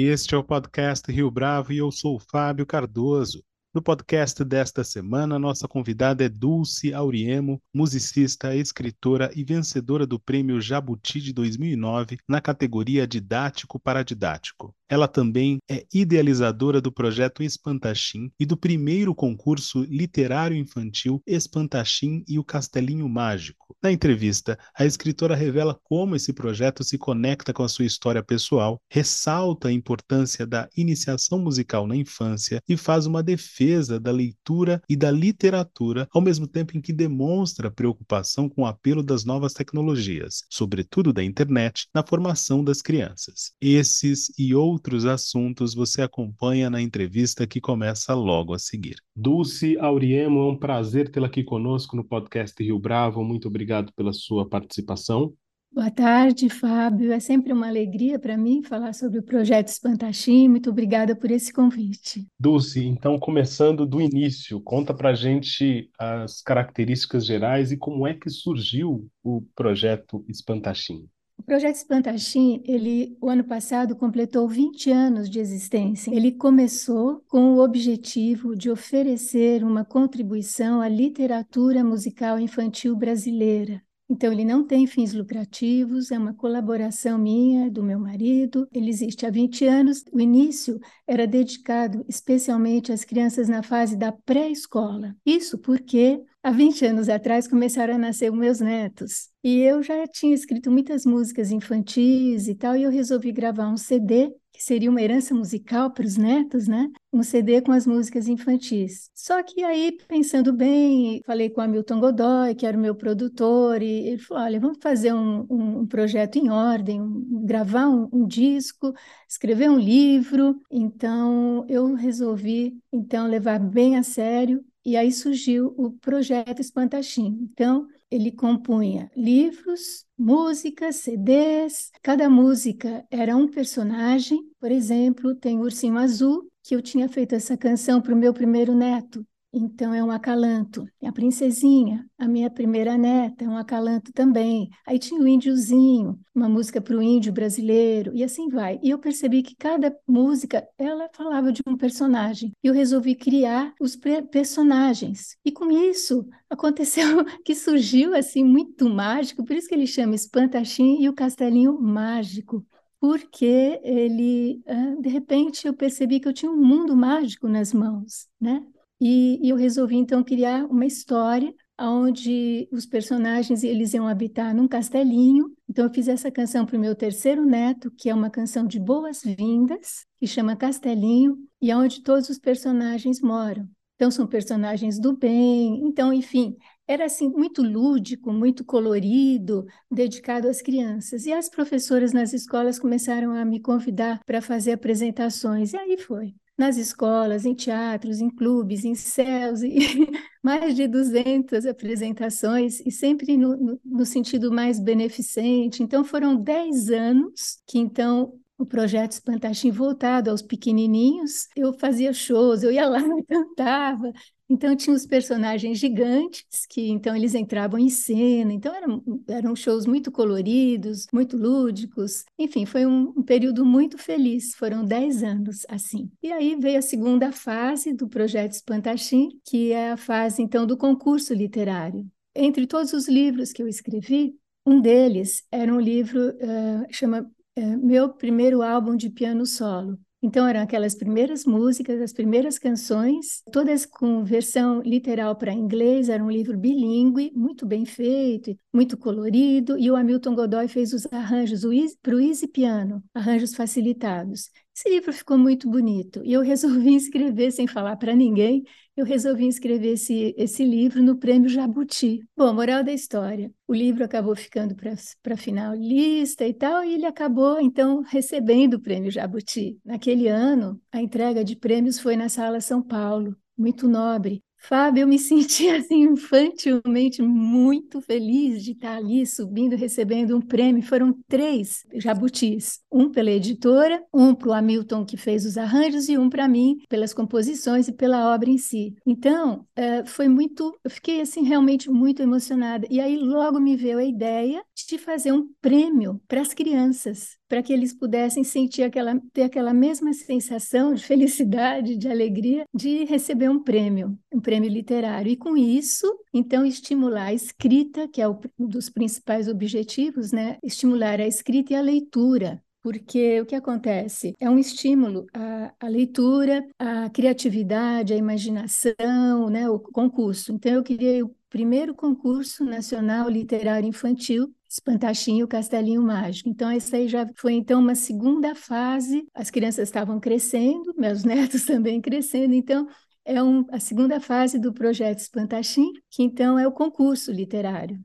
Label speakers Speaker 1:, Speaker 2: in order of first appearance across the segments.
Speaker 1: Este é o podcast Rio Bravo e eu sou o Fábio Cardoso. No podcast desta semana, nossa convidada é Dulce Auriemo, musicista, escritora e vencedora do Prêmio Jabuti de 2009 na categoria Didático para Didático. Ela também é idealizadora do projeto Espantachim e do primeiro concurso literário infantil Espantachim e o Castelinho Mágico. Na entrevista, a escritora revela como esse projeto se conecta com a sua história pessoal, ressalta a importância da iniciação musical na infância e faz uma defesa da leitura e da literatura, ao mesmo tempo em que demonstra preocupação com o apelo das novas tecnologias, sobretudo da internet, na formação das crianças. Esses e outros outros assuntos você acompanha na entrevista que começa logo a seguir. Dulce Auriemo, é um prazer tê-la aqui conosco no podcast Rio Bravo. Muito obrigado pela sua participação.
Speaker 2: Boa tarde, Fábio. É sempre uma alegria para mim falar sobre o projeto Espantachim. Muito obrigada por esse convite.
Speaker 1: Dulce, então começando do início, conta para gente as características gerais e como é que surgiu o projeto Espantachim.
Speaker 2: Projeto Espantachim, ele, o ano passado, completou 20 anos de existência. Ele começou com o objetivo de oferecer uma contribuição à literatura musical infantil brasileira. Então, ele não tem fins lucrativos, é uma colaboração minha, do meu marido. Ele existe há 20 anos. O início era dedicado especialmente às crianças na fase da pré-escola. Isso porque há 20 anos atrás começaram a nascer meus netos. E eu já tinha escrito muitas músicas infantis e tal, e eu resolvi gravar um CD que seria uma herança musical para os netos, né? Um CD com as músicas infantis. Só que aí, pensando bem, falei com o Hamilton Godoy, que era o meu produtor, e ele falou: olha, vamos fazer um, um, um projeto em ordem, um, gravar um, disco, escrever um livro. Então, eu resolvi então levar bem a sério e aí surgiu o projeto Espantachim. Então, ele compunha livros, músicas, CDs. Cada música era um personagem. Por exemplo, tem Ursinho Azul, que eu tinha feito essa canção para o meu primeiro neto. Então é um acalanto. A princesinha, a minha primeira neta, é um acalanto também. Aí tinha o índiozinho, uma música para o índio brasileiro, e assim vai. E eu percebi que cada música, ela falava de um personagem. E eu resolvi criar os personagens. E com isso, aconteceu que surgiu assim muito mágico, por isso que ele chama Espantachim e o Castelinho Mágico porque ele, de repente, eu percebi que eu tinha um mundo mágico nas mãos, né? E, e eu resolvi então criar uma história onde os personagens eles iam habitar num castelinho. Então eu fiz essa canção para o meu terceiro neto, que é uma canção de boas-vindas, que chama Castelinho, e é onde todos os personagens moram. Então são personagens do bem. Então, enfim, era assim muito lúdico, muito colorido, dedicado às crianças. E as professoras nas escolas começaram a me convidar para fazer apresentações. E aí foi nas escolas, em teatros, em clubes, em céus, e mais de 200 apresentações, e sempre no, no, sentido mais beneficente. Então, foram 10 anos que, então, o projeto Espantachim voltado aos pequenininhos, eu fazia shows, eu ia lá e cantava, então tinha os personagens gigantes que então eles entravam em cena. Então eram, eram shows muito coloridos, muito lúdicos. Enfim, foi um, um período muito feliz. Foram dez anos assim. E aí veio a segunda fase do projeto Espantachim, que é a fase então do concurso literário. Entre todos os livros que eu escrevi, um deles era um livro uh, chama uh, Meu Primeiro Álbum de Piano Solo então eram aquelas primeiras músicas, as primeiras canções, todas com versão literal para inglês, era um livro bilíngue, muito bem feito, muito colorido, e o Hamilton Godoy fez os arranjos para o Easy Piano, arranjos facilitados. Esse livro ficou muito bonito e eu resolvi escrever, sem falar para ninguém, eu resolvi escrever esse, esse livro no Prêmio Jabuti. Bom, moral da história, o livro acabou ficando para finalista e tal, e ele acabou, então, recebendo o Prêmio Jabuti. Naquele ano, a entrega de prêmios foi na Sala São Paulo, muito nobre. Fábio, eu me senti assim infantilmente muito feliz de estar ali subindo, recebendo um prêmio. Foram três jabutis, um pela editora, um para o Hamilton que fez os arranjos e um para mim pelas composições e pela obra em si. Então, uh, foi muito, eu fiquei assim realmente muito emocionada. E aí logo me veio a ideia de fazer um prêmio para as crianças para que eles pudessem sentir aquela, ter aquela mesma sensação de felicidade, de alegria de receber um prêmio, um prêmio literário. E com isso, então, estimular a escrita, que é um dos principais objetivos, né? Estimular a escrita e a leitura. Porque o que acontece? É um estímulo à, à leitura, à criatividade, à imaginação, né? o concurso. Então, eu queria o primeiro concurso nacional literário infantil Espantachinho, o Castelinho Mágico. Então, essa aí já foi então uma segunda fase. As crianças estavam crescendo, meus netos também crescendo. Então, é um, a segunda fase do projeto Espantachim, que então é o concurso literário.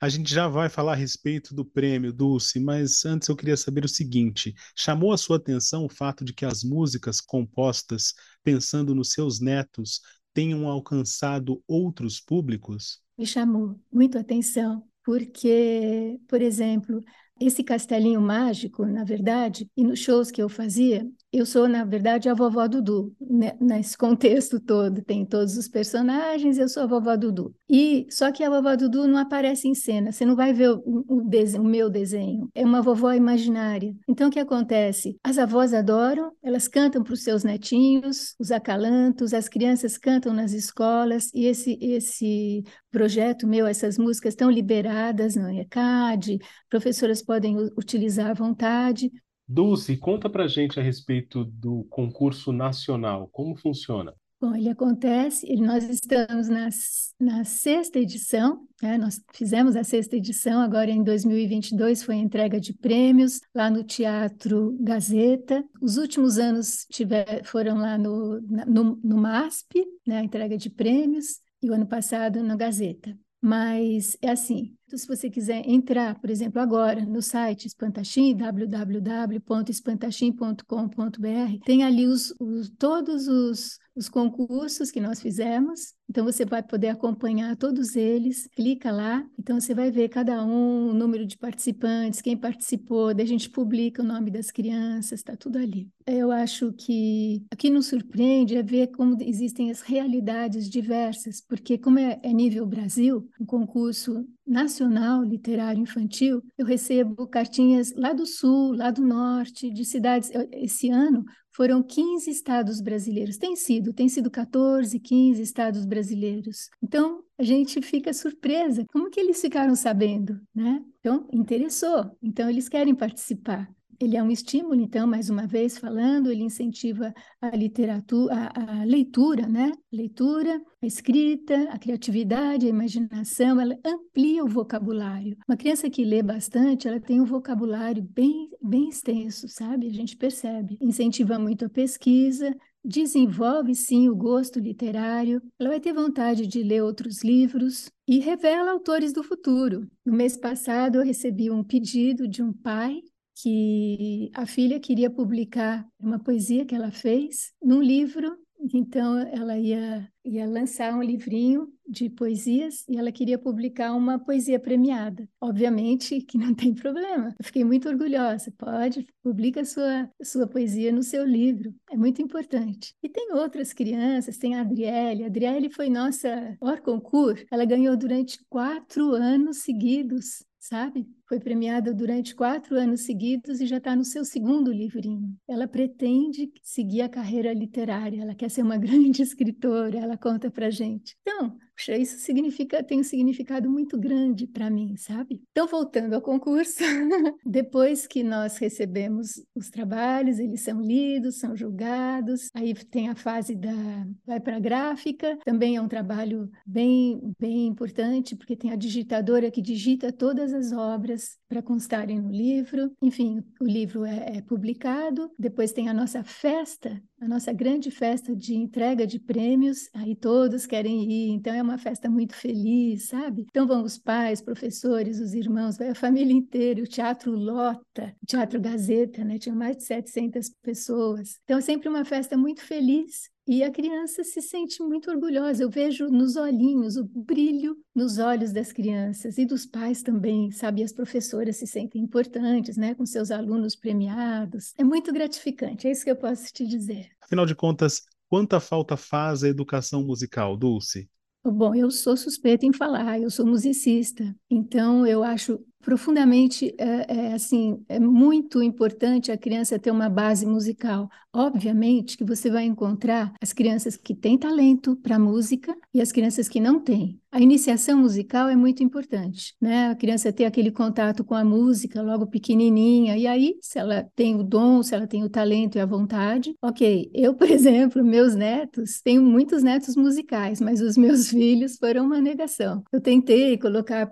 Speaker 1: A gente já vai falar a respeito do prêmio, Dulce, mas antes eu queria saber o seguinte: chamou a sua atenção o fato de que as músicas compostas pensando nos seus netos tenham alcançado outros públicos?
Speaker 2: Me chamou muito a atenção, porque, por exemplo, esse castelinho mágico, na verdade, e nos shows que eu fazia, eu sou, na verdade, a vovó Dudu, né? nesse contexto todo. Tem todos os personagens, eu sou a vovó Dudu. E só que a vovó Dudu não aparece em cena, você não vai ver o, o, o meu desenho. É uma vovó imaginária. Então, o que acontece? As avós adoram, elas cantam para os seus netinhos, os acalantos, as crianças cantam nas escolas, e esse, esse projeto meu, essas músicas estão liberadas no ECAD, professoras podem utilizar à vontade.
Speaker 1: Dulce, conta pra gente a respeito do concurso nacional, como funciona?
Speaker 2: Bom, ele acontece, nós estamos na, na sexta edição, né? nós fizemos a sexta edição, agora em 2022 foi a entrega de prêmios lá no Teatro Gazeta. Os últimos anos tiver, foram lá no, no, no MASP, né? a entrega de prêmios, e o ano passado na Gazeta. Mas é assim, então, se você quiser entrar, por exemplo, agora no site Espantachim, www.espantachim.com.br, tem ali os, os, todos os, os concursos que nós fizemos. Então, você vai poder acompanhar todos eles. Clica lá, então você vai ver cada um, o número de participantes, quem participou, daí a gente publica o nome das crianças, está tudo ali. Eu acho que o que nos surpreende é ver como existem as realidades diversas, porque como é, é nível Brasil, um concurso nacional literário infantil, eu recebo cartinhas lá do sul, lá do norte, de cidades. Esse ano foram 15 estados brasileiros. Tem sido, tem sido 14, 15 estados brasileiros. Então, a gente fica surpresa. Como que eles ficaram sabendo, né? Então, interessou. Então, eles querem participar. Ele é um estímulo, então, mais uma vez falando, ele incentiva a literatura, a, a, leitura, né? Leitura, a escrita, a criatividade, a imaginação, ela amplia o vocabulário. Uma criança que lê bastante, ela tem um vocabulário bem, bem extenso, sabe? A gente percebe. Incentiva muito a pesquisa, desenvolve sim o gosto literário, ela vai ter vontade de ler outros livros e revela autores do futuro. No mês passado, eu recebi um pedido de um pai que a filha queria publicar uma poesia que ela fez num livro, então ela ia, ia lançar um livrinho de poesias e ela queria publicar uma poesia premiada. Obviamente que não tem problema. Eu fiquei muito orgulhosa. Pode, publica sua sua poesia no seu livro. É muito importante. E tem outras crianças, tem a Adriele. A Adriele foi nossa hors concurso. Ela ganhou durante quatro anos seguidos sabe? Foi premiada durante quatro anos seguidos e já está no seu segundo livrinho. Ela pretende seguir a carreira literária, ela quer ser uma grande escritora, ela conta para gente. Então, Puxa, isso significa, tem um significado muito grande para mim, sabe? Então, voltando ao concurso, depois que nós recebemos os trabalhos, eles são lidos, são julgados, aí tem a fase da vai para a gráfica, também é um trabalho bem bem importante, porque tem a digitadora que digita todas as obras para constarem no livro. Enfim, o livro é, é publicado, depois tem a nossa festa a nossa grande festa de entrega de prêmios, aí todos querem ir, então é uma festa muito feliz, sabe? Então vão os pais, professores, os irmãos, vai a família inteira, o teatro lota, o teatro Gazeta, né? Tinha mais de 700 pessoas. Então é sempre uma festa muito feliz e a criança se sente muito orgulhosa. Eu vejo nos olhinhos o brilho nos olhos das crianças e dos pais também, sabe? As professoras se sentem importantes, né? Com seus alunos premiados. É muito gratificante, é isso que eu posso te dizer.
Speaker 1: Afinal de contas, quanta falta faz a educação musical, Dulce?
Speaker 2: Bom, eu sou suspeita em falar, eu sou musicista, então eu acho profundamente é, é, assim é muito importante a criança ter uma base musical. Obviamente que você vai encontrar as crianças que têm talento para música e as crianças que não têm. A iniciação musical é muito importante, né? A criança ter aquele contato com a música logo pequenininha e aí se ela tem o dom, se ela tem o talento e a vontade, ok. Eu, por exemplo, meus netos, tenho muitos netos musicais, mas os meus filhos foram uma negação. Eu tentei colocar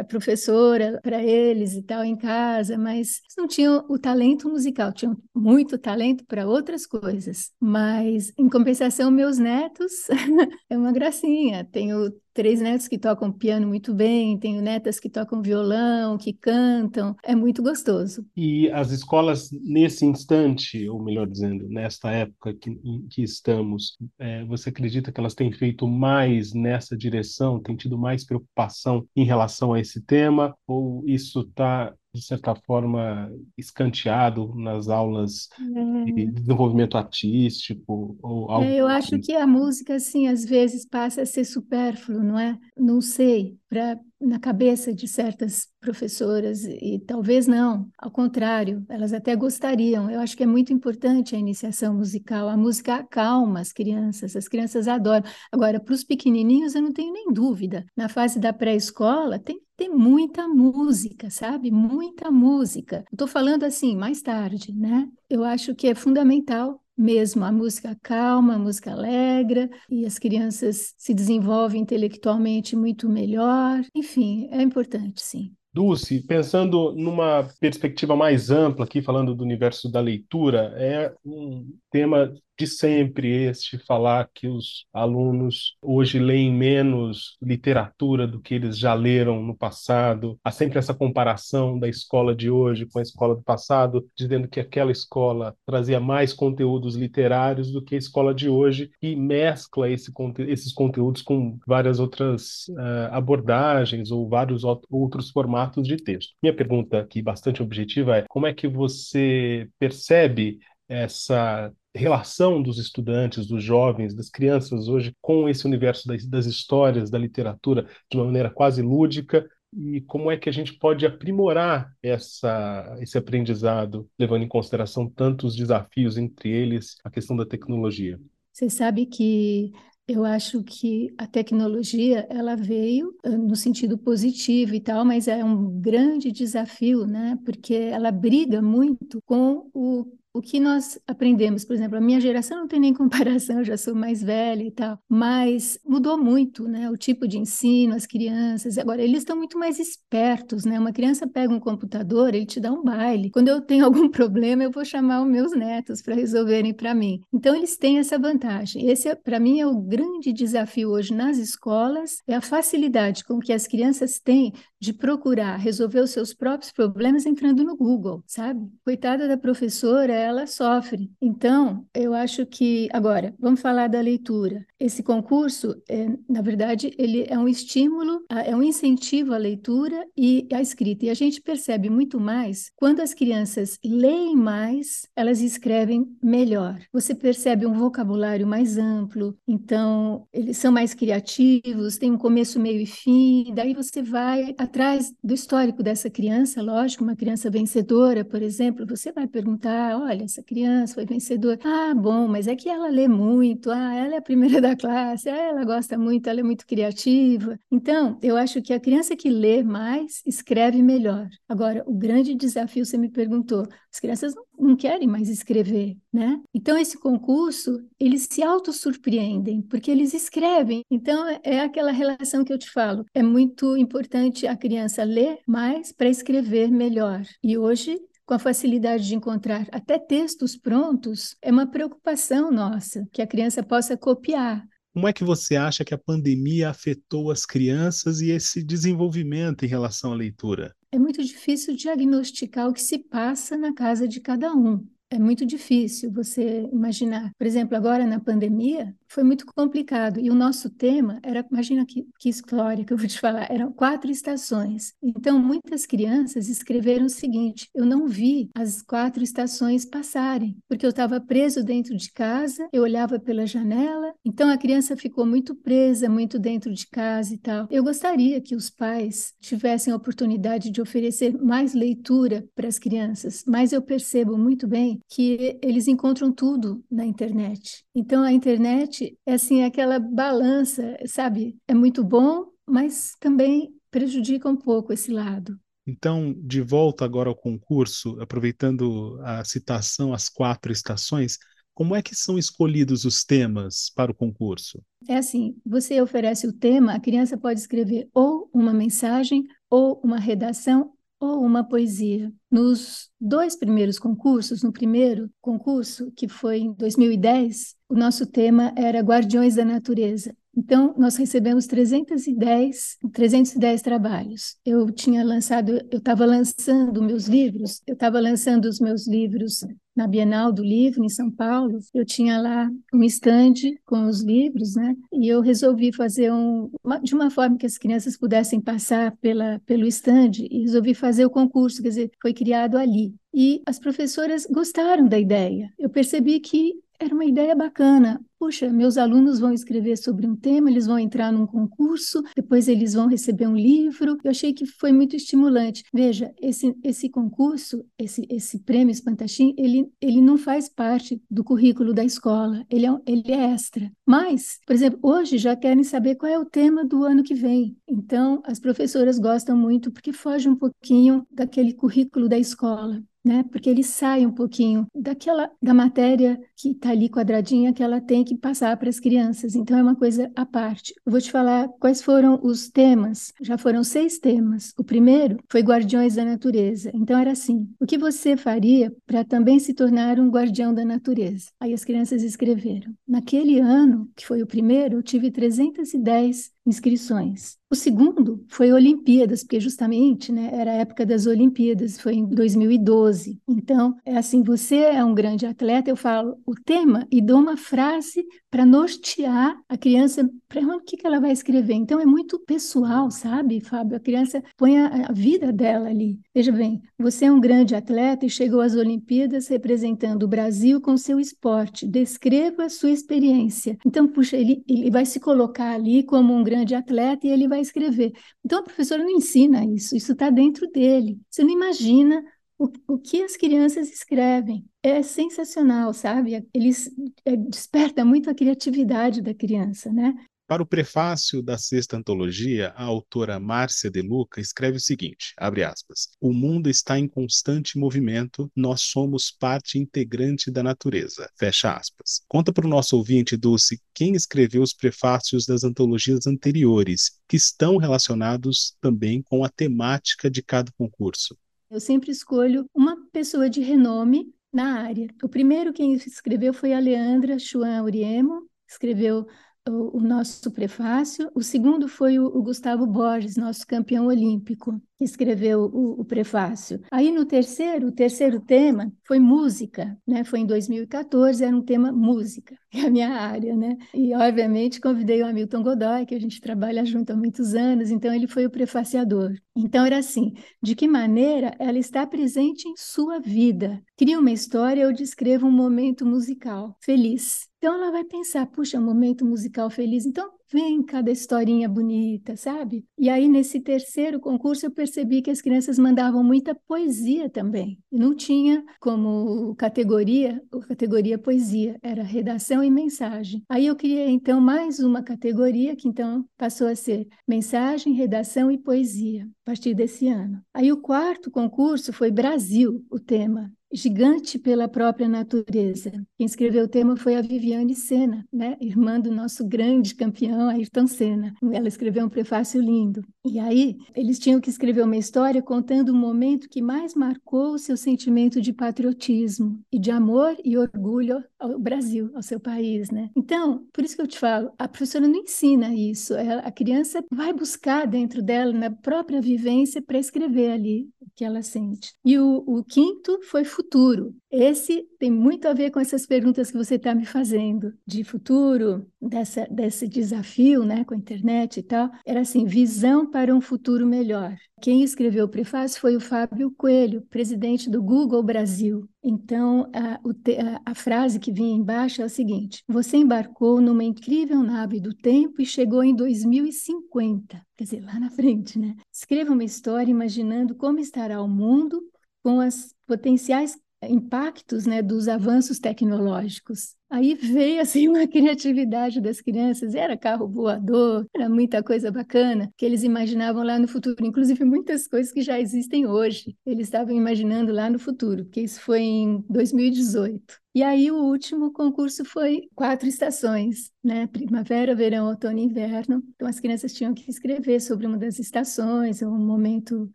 Speaker 2: a professora para eles e tal em casa, mas não tinham o talento musical, tinham muito talento para outras coisas. Mas, em compensação, meus netos é uma gracinha. Tenho três netos que tocam piano muito bem, tenho netas que tocam violão, que cantam, é muito gostoso.
Speaker 1: E as escolas, nesse instante, ou melhor dizendo, nesta época que, em que estamos, é, você acredita que elas têm feito mais nessa direção, têm tido mais preocupação em relação a esse tema, ou isso está de certa forma, escanteado nas aulas é. de desenvolvimento artístico ou algo
Speaker 2: é, Eu acho assim? que a música, assim, às vezes passa a ser supérfluo, não é? Não sei, para na cabeça de certas professoras e talvez não, ao contrário, elas até gostariam. Eu acho que é muito importante a iniciação musical. A música acalma as crianças, as crianças adoram. Agora, para os pequenininhos, eu não tenho nem dúvida. Na fase da pré-escola, tem que ter muita música, sabe? Muita música. Estou falando assim, mais tarde, né? Eu acho que é fundamental mesmo a música calma, a música alegre, e as crianças se desenvolvem intelectualmente muito melhor. Enfim, é importante, sim.
Speaker 1: Dulce, pensando numa perspectiva mais ampla aqui, falando do universo da leitura, é um tema de sempre este falar que os alunos hoje leem menos literatura do que eles já leram no passado. Há sempre essa comparação da escola de hoje com a escola do passado, dizendo que aquela escola trazia mais conteúdos literários do que a escola de hoje e mescla esse, esses conteúdos com várias outras uh, abordagens ou vários outros formatos de texto. Minha pergunta aqui, bastante objetiva, é como é que você percebe essa relação dos estudantes, dos jovens, das crianças hoje com esse universo das, das histórias, da literatura, de uma maneira quase lúdica, e como é que a gente pode aprimorar essa, esse aprendizado, levando em consideração tantos desafios, entre eles a questão da tecnologia?
Speaker 2: Você sabe que eu acho que a tecnologia ela veio no sentido positivo e tal, mas é um grande desafio, né? Porque ela briga muito com o o que nós aprendemos, por exemplo, a minha geração não tem nem comparação, eu já sou mais velha e tal, mas mudou muito, né? O tipo de ensino, as crianças, agora eles estão muito mais espertos, né? Uma criança pega um computador, ele te dá um baile. Quando eu tenho algum problema, eu vou chamar os meus netos para resolverem para mim. Então eles têm essa vantagem. Esse, é, para mim, é o grande desafio hoje nas escolas, é a facilidade com que as crianças têm de procurar resolver os seus próprios problemas entrando no Google, sabe? Coitada da professora, ela sofre. Então, eu acho que agora vamos falar da leitura. Esse concurso, é, na verdade, ele é um estímulo, é um incentivo à leitura e à escrita. E a gente percebe muito mais quando as crianças leem mais, elas escrevem melhor. Você percebe um vocabulário mais amplo. Então, eles são mais criativos, tem um começo, meio e fim. Daí você vai atrás do histórico dessa criança, lógico, uma criança vencedora, por exemplo, você vai perguntar: olha, essa criança foi vencedora. Ah, bom, mas é que ela lê muito, ah, ela é a primeira da classe, ah, ela gosta muito, ela é muito criativa. Então, eu acho que a criança que lê mais escreve melhor. Agora, o grande desafio, você me perguntou, as crianças não, não querem mais escrever, né? Então, esse concurso, eles se autossurpreendem, porque eles escrevem. Então, é, é aquela relação que eu te falo. É muito importante a criança ler mais para escrever melhor. E hoje com a facilidade de encontrar até textos prontos, é uma preocupação nossa que a criança possa copiar.
Speaker 1: Como é que você acha que a pandemia afetou as crianças e esse desenvolvimento em relação à leitura?
Speaker 2: É muito difícil diagnosticar o que se passa na casa de cada um. É muito difícil você imaginar. Por exemplo, agora na pandemia, foi muito complicado. E o nosso tema era, imagina que, que história que eu vou te falar, eram quatro estações. Então, muitas crianças escreveram o seguinte: eu não vi as quatro estações passarem, porque eu estava preso dentro de casa, eu olhava pela janela, então a criança ficou muito presa, muito dentro de casa e tal. Eu gostaria que os pais tivessem a oportunidade de oferecer mais leitura para as crianças, mas eu percebo muito bem que eles encontram tudo na internet. Então, a internet é assim, aquela balança, sabe? É muito bom, mas também prejudica um pouco esse lado.
Speaker 1: Então, de volta agora ao concurso, aproveitando a citação às quatro estações, como é que são escolhidos os temas para o concurso?
Speaker 2: É assim, você oferece o tema, a criança pode escrever ou uma mensagem, ou uma redação, ou uma poesia. Nos dois primeiros concursos, no primeiro concurso, que foi em 2010, o nosso tema era Guardiões da Natureza. Então, nós recebemos 310, 310 trabalhos. Eu tinha lançado, eu estava lançando meus livros, eu estava lançando os meus livros na Bienal do Livro, em São Paulo. Eu tinha lá um estande com os livros, né? E eu resolvi fazer um, uma, de uma forma que as crianças pudessem passar pela, pelo estande, e resolvi fazer o concurso, quer dizer, foi criado ali. E as professoras gostaram da ideia. Eu percebi que era uma ideia bacana. Puxa, meus alunos vão escrever sobre um tema, eles vão entrar num concurso, depois eles vão receber um livro. Eu achei que foi muito estimulante. Veja, esse, esse concurso, esse, esse prêmio Espantaxim, ele, ele não faz parte do currículo da escola, ele é, ele é extra. Mas, por exemplo, hoje já querem saber qual é o tema do ano que vem. Então, as professoras gostam muito porque foge um pouquinho daquele currículo da escola né? Porque ele sai um pouquinho daquela da matéria que está ali quadradinha que ela tem que passar para as crianças. Então é uma coisa à parte. Eu vou te falar quais foram os temas. Já foram seis temas. O primeiro foi Guardiões da Natureza. Então era assim: o que você faria para também se tornar um guardião da natureza? Aí as crianças escreveram. Naquele ano, que foi o primeiro, eu tive 310 inscrições. O segundo foi Olimpíadas, porque justamente né, era a época das Olimpíadas, foi em 2012. Então, é assim, você é um grande atleta, eu falo o tema e dou uma frase para nortear a criança para o que, que ela vai escrever. Então, é muito pessoal, sabe, Fábio? A criança põe a, a vida dela ali. Veja bem, você é um grande atleta e chegou às Olimpíadas representando o Brasil com seu esporte. Descreva a sua experiência. Então, puxa, ele, ele vai se colocar ali como um grande atleta e ele vai escrever. Então, a professora não ensina isso, isso está dentro dele. Você não imagina o, o que as crianças escrevem. É sensacional, sabe? Eles é, desperta muito a criatividade da criança, né?
Speaker 1: Para o prefácio da sexta antologia, a autora Márcia De Luca escreve o seguinte, abre aspas, o mundo está em constante movimento, nós somos parte integrante da natureza, fecha aspas. Conta para o nosso ouvinte, Dulce, quem escreveu os prefácios das antologias anteriores, que estão relacionados também com a temática de cada concurso.
Speaker 2: Eu sempre escolho uma pessoa de renome na área. O primeiro quem escreveu foi a Leandra Chuan Uriemo, escreveu o, o nosso prefácio. O segundo foi o, o, Gustavo Borges, nosso campeão olímpico, que escreveu o, o, prefácio. Aí no terceiro, o terceiro tema foi música, né? Foi em 2014, era um tema música, que é a minha área, né? E obviamente convidei o Hamilton Godoy, que a gente trabalha junto há muitos anos, então ele foi o prefaciador. Então era assim, de que maneira ela está presente em sua vida? Cria uma história ou descreva um momento musical feliz. Então ela vai pensar, puxa, momento musical feliz, então vem cada historinha bonita, sabe? E aí, nesse terceiro concurso, eu percebi que as crianças mandavam muita poesia também. Não tinha como categoria, categoria poesia, era redação e mensagem. Aí eu criei, então, mais uma categoria, que então passou a ser mensagem, redação e poesia, a partir desse ano. Aí o quarto concurso foi Brasil, o tema gigante pela própria natureza. Quem escreveu o tema foi a Viviane Sena, né? irmã do nosso grande campeão Ayrton Senna. Ela escreveu um prefácio lindo. E aí, eles tinham que escrever uma história contando o momento que mais marcou o seu sentimento de patriotismo e de amor e orgulho ao Brasil, ao seu país, né? Então, por isso que eu te falo, a professora não ensina isso. Ela, a criança vai buscar dentro dela, na própria vivência, para escrever ali que ela sente. E o, o quinto foi futuro. Esse tem muito a ver com essas perguntas que você está me fazendo, de futuro, dessa, desse desafio né, com a internet e tal. Era assim: visão para um futuro melhor. Quem escreveu o prefácio foi o Fábio Coelho, presidente do Google Brasil. Então, a, a, a, frase que vinha embaixo é a seguinte: Você embarcou numa incrível nave do tempo e chegou em 2050, quer dizer, lá na frente, né? Escreva uma história imaginando como estará o mundo com as potenciais impactos né, dos avanços tecnológicos. Aí veio assim uma criatividade das crianças, era carro voador, era muita coisa bacana que eles imaginavam lá no futuro, inclusive muitas coisas que já existem hoje. Eles estavam imaginando lá no futuro, porque isso foi em 2018. E aí o último concurso foi quatro estações, né? Primavera, verão, outono e inverno. Então as crianças tinham que escrever sobre uma das estações, um momento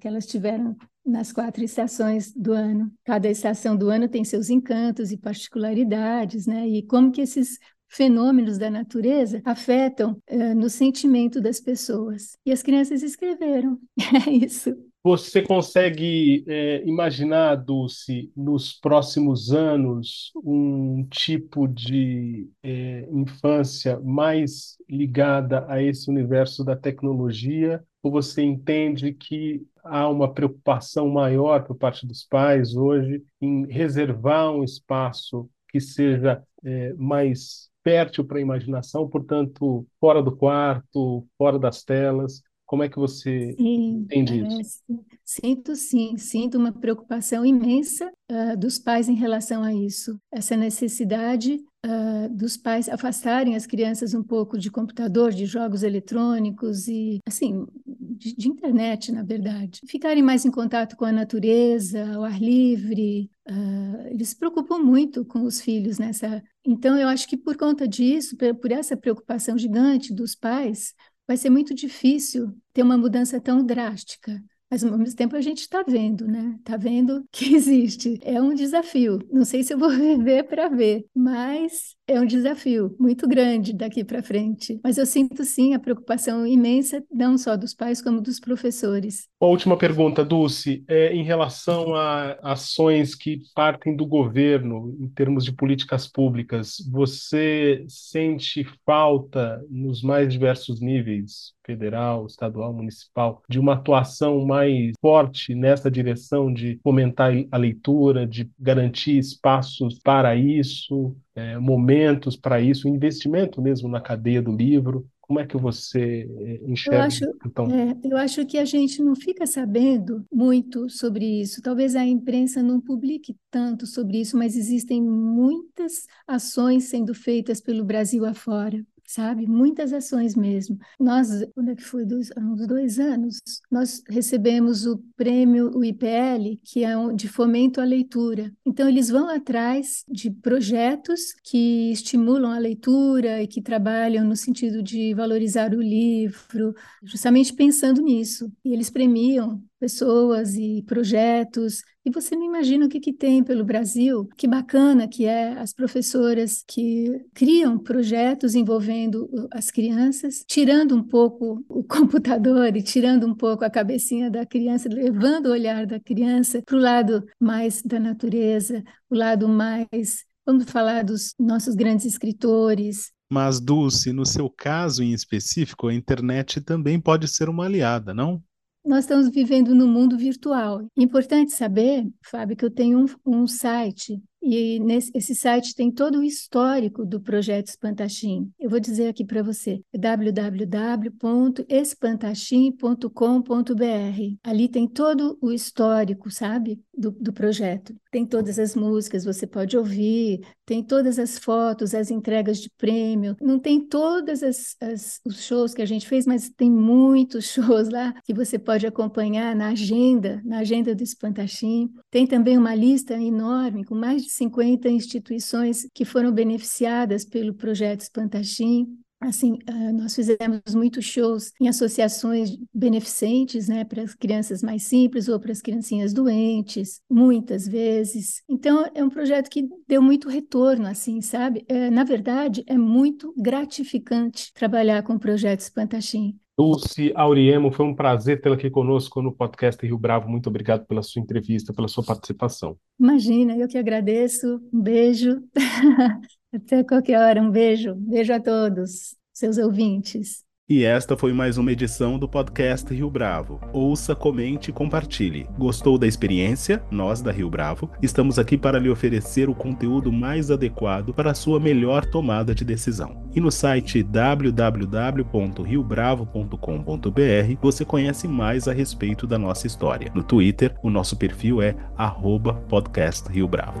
Speaker 2: que elas tiveram nas quatro estações do ano. Cada estação do ano tem seus encantos e particularidades, né? E como que esses fenômenos da natureza afetam uh, no sentimento das pessoas. E as crianças escreveram. É isso.
Speaker 1: Você consegue é, imaginar, Dulce, nos próximos anos, um tipo de é, infância mais ligada a esse universo da tecnologia? Ou você entende que há uma preocupação maior por parte dos pais hoje em reservar um espaço que seja é, mais fértil para a imaginação, portanto, fora do quarto, fora das telas, como é que você sim, entende é, isso?
Speaker 2: Sinto sim, sinto uma preocupação imensa uh, dos pais em relação a isso. Essa necessidade uh, dos pais afastarem as crianças um pouco de computador, de jogos eletrônicos e, assim, de, de internet, na verdade. Ficarem mais em contato com a natureza, ao ar livre. Uh, eles se preocupam muito com os filhos nessa. Então, eu acho que por conta disso, por essa preocupação gigante dos pais, vai ser muito difícil ter uma mudança tão drástica. Mas ao mesmo tempo a gente está vendo, né? Está vendo que existe. É um desafio. Não sei se eu vou viver para ver, mas é um desafio muito grande daqui para frente. Mas eu sinto sim a preocupação imensa, não só dos pais, como dos professores.
Speaker 1: Última pergunta, Dulce, é em relação a ações que partem do governo em termos de políticas públicas, você sente falta nos mais diversos níveis, federal, estadual, municipal, de uma atuação mais forte nessa direção de fomentar a leitura, de garantir espaços para isso? É, momentos para isso, investimento mesmo na cadeia do livro. Como é que você é, enxerga?
Speaker 2: Eu acho, então? É, eu acho que a gente não fica sabendo muito sobre isso. Talvez a imprensa não publique tanto sobre isso, mas existem muitas ações sendo feitas pelo Brasil afora sabe? Muitas ações mesmo. Nós, quando é que foi? Dois, uns dois anos, nós recebemos o prêmio, o IPL, que é um, de fomento à leitura. Então, eles vão atrás de projetos que estimulam a leitura e que trabalham no sentido de valorizar o livro, justamente pensando nisso. E eles premiam pessoas e projetos, e você não imagina o que, que tem pelo Brasil, que bacana que é as professoras que criam projetos envolvendo as crianças, tirando um pouco o computador e tirando um pouco a cabecinha da criança, levando o olhar da criança para o lado mais da natureza, o lado mais Vamos falar dos nossos grandes escritores,
Speaker 1: mas, Dulce, no seu caso em específico, a internet também pode ser uma aliada, não?
Speaker 2: Nós estamos vivendo no mundo virtual. Importante saber, Fábio, que eu tenho um, um site e nesse, esse site tem todo o histórico do projeto Espantachim. Eu vou dizer aqui para você: www.espantachim.com.br. Ali tem todo o histórico, sabe, do, do projeto. Tem todas as músicas, você pode ouvir, tem todas as fotos, as entregas de prêmio. Não tem as os shows que a gente fez, mas tem muitos shows lá que você pode acompanhar na agenda, na agenda do Espantachim. Tem também uma lista enorme com mais de 50 instituições que foram beneficiadas pelo projeto Espantachim. Assim, uh, nós fizemos muitos shows em associações beneficentes, né, para as crianças mais simples ou para as criancinhas doentes, muitas vezes. Então, é um projeto que deu muito retorno, assim, sabe? É, na verdade, é muito gratificante trabalhar com o projeto Espantachim,
Speaker 3: Dulce Auriemo, foi um prazer tê-la aqui conosco no podcast Rio Bravo. Muito obrigado pela sua entrevista, pela sua participação.
Speaker 2: Imagina, eu que agradeço. Um beijo. Até qualquer hora. Um beijo. Beijo a todos, seus ouvintes.
Speaker 3: E esta foi mais uma edição do podcast Rio Bravo. Ouça, comente e compartilhe. Gostou da experiência? Nós da Rio Bravo estamos aqui para lhe oferecer o conteúdo mais adequado para a sua melhor tomada de decisão. E no site www.riobravo.com.br você conhece mais a respeito da nossa história. No Twitter, o nosso perfil é @podcastriobravo.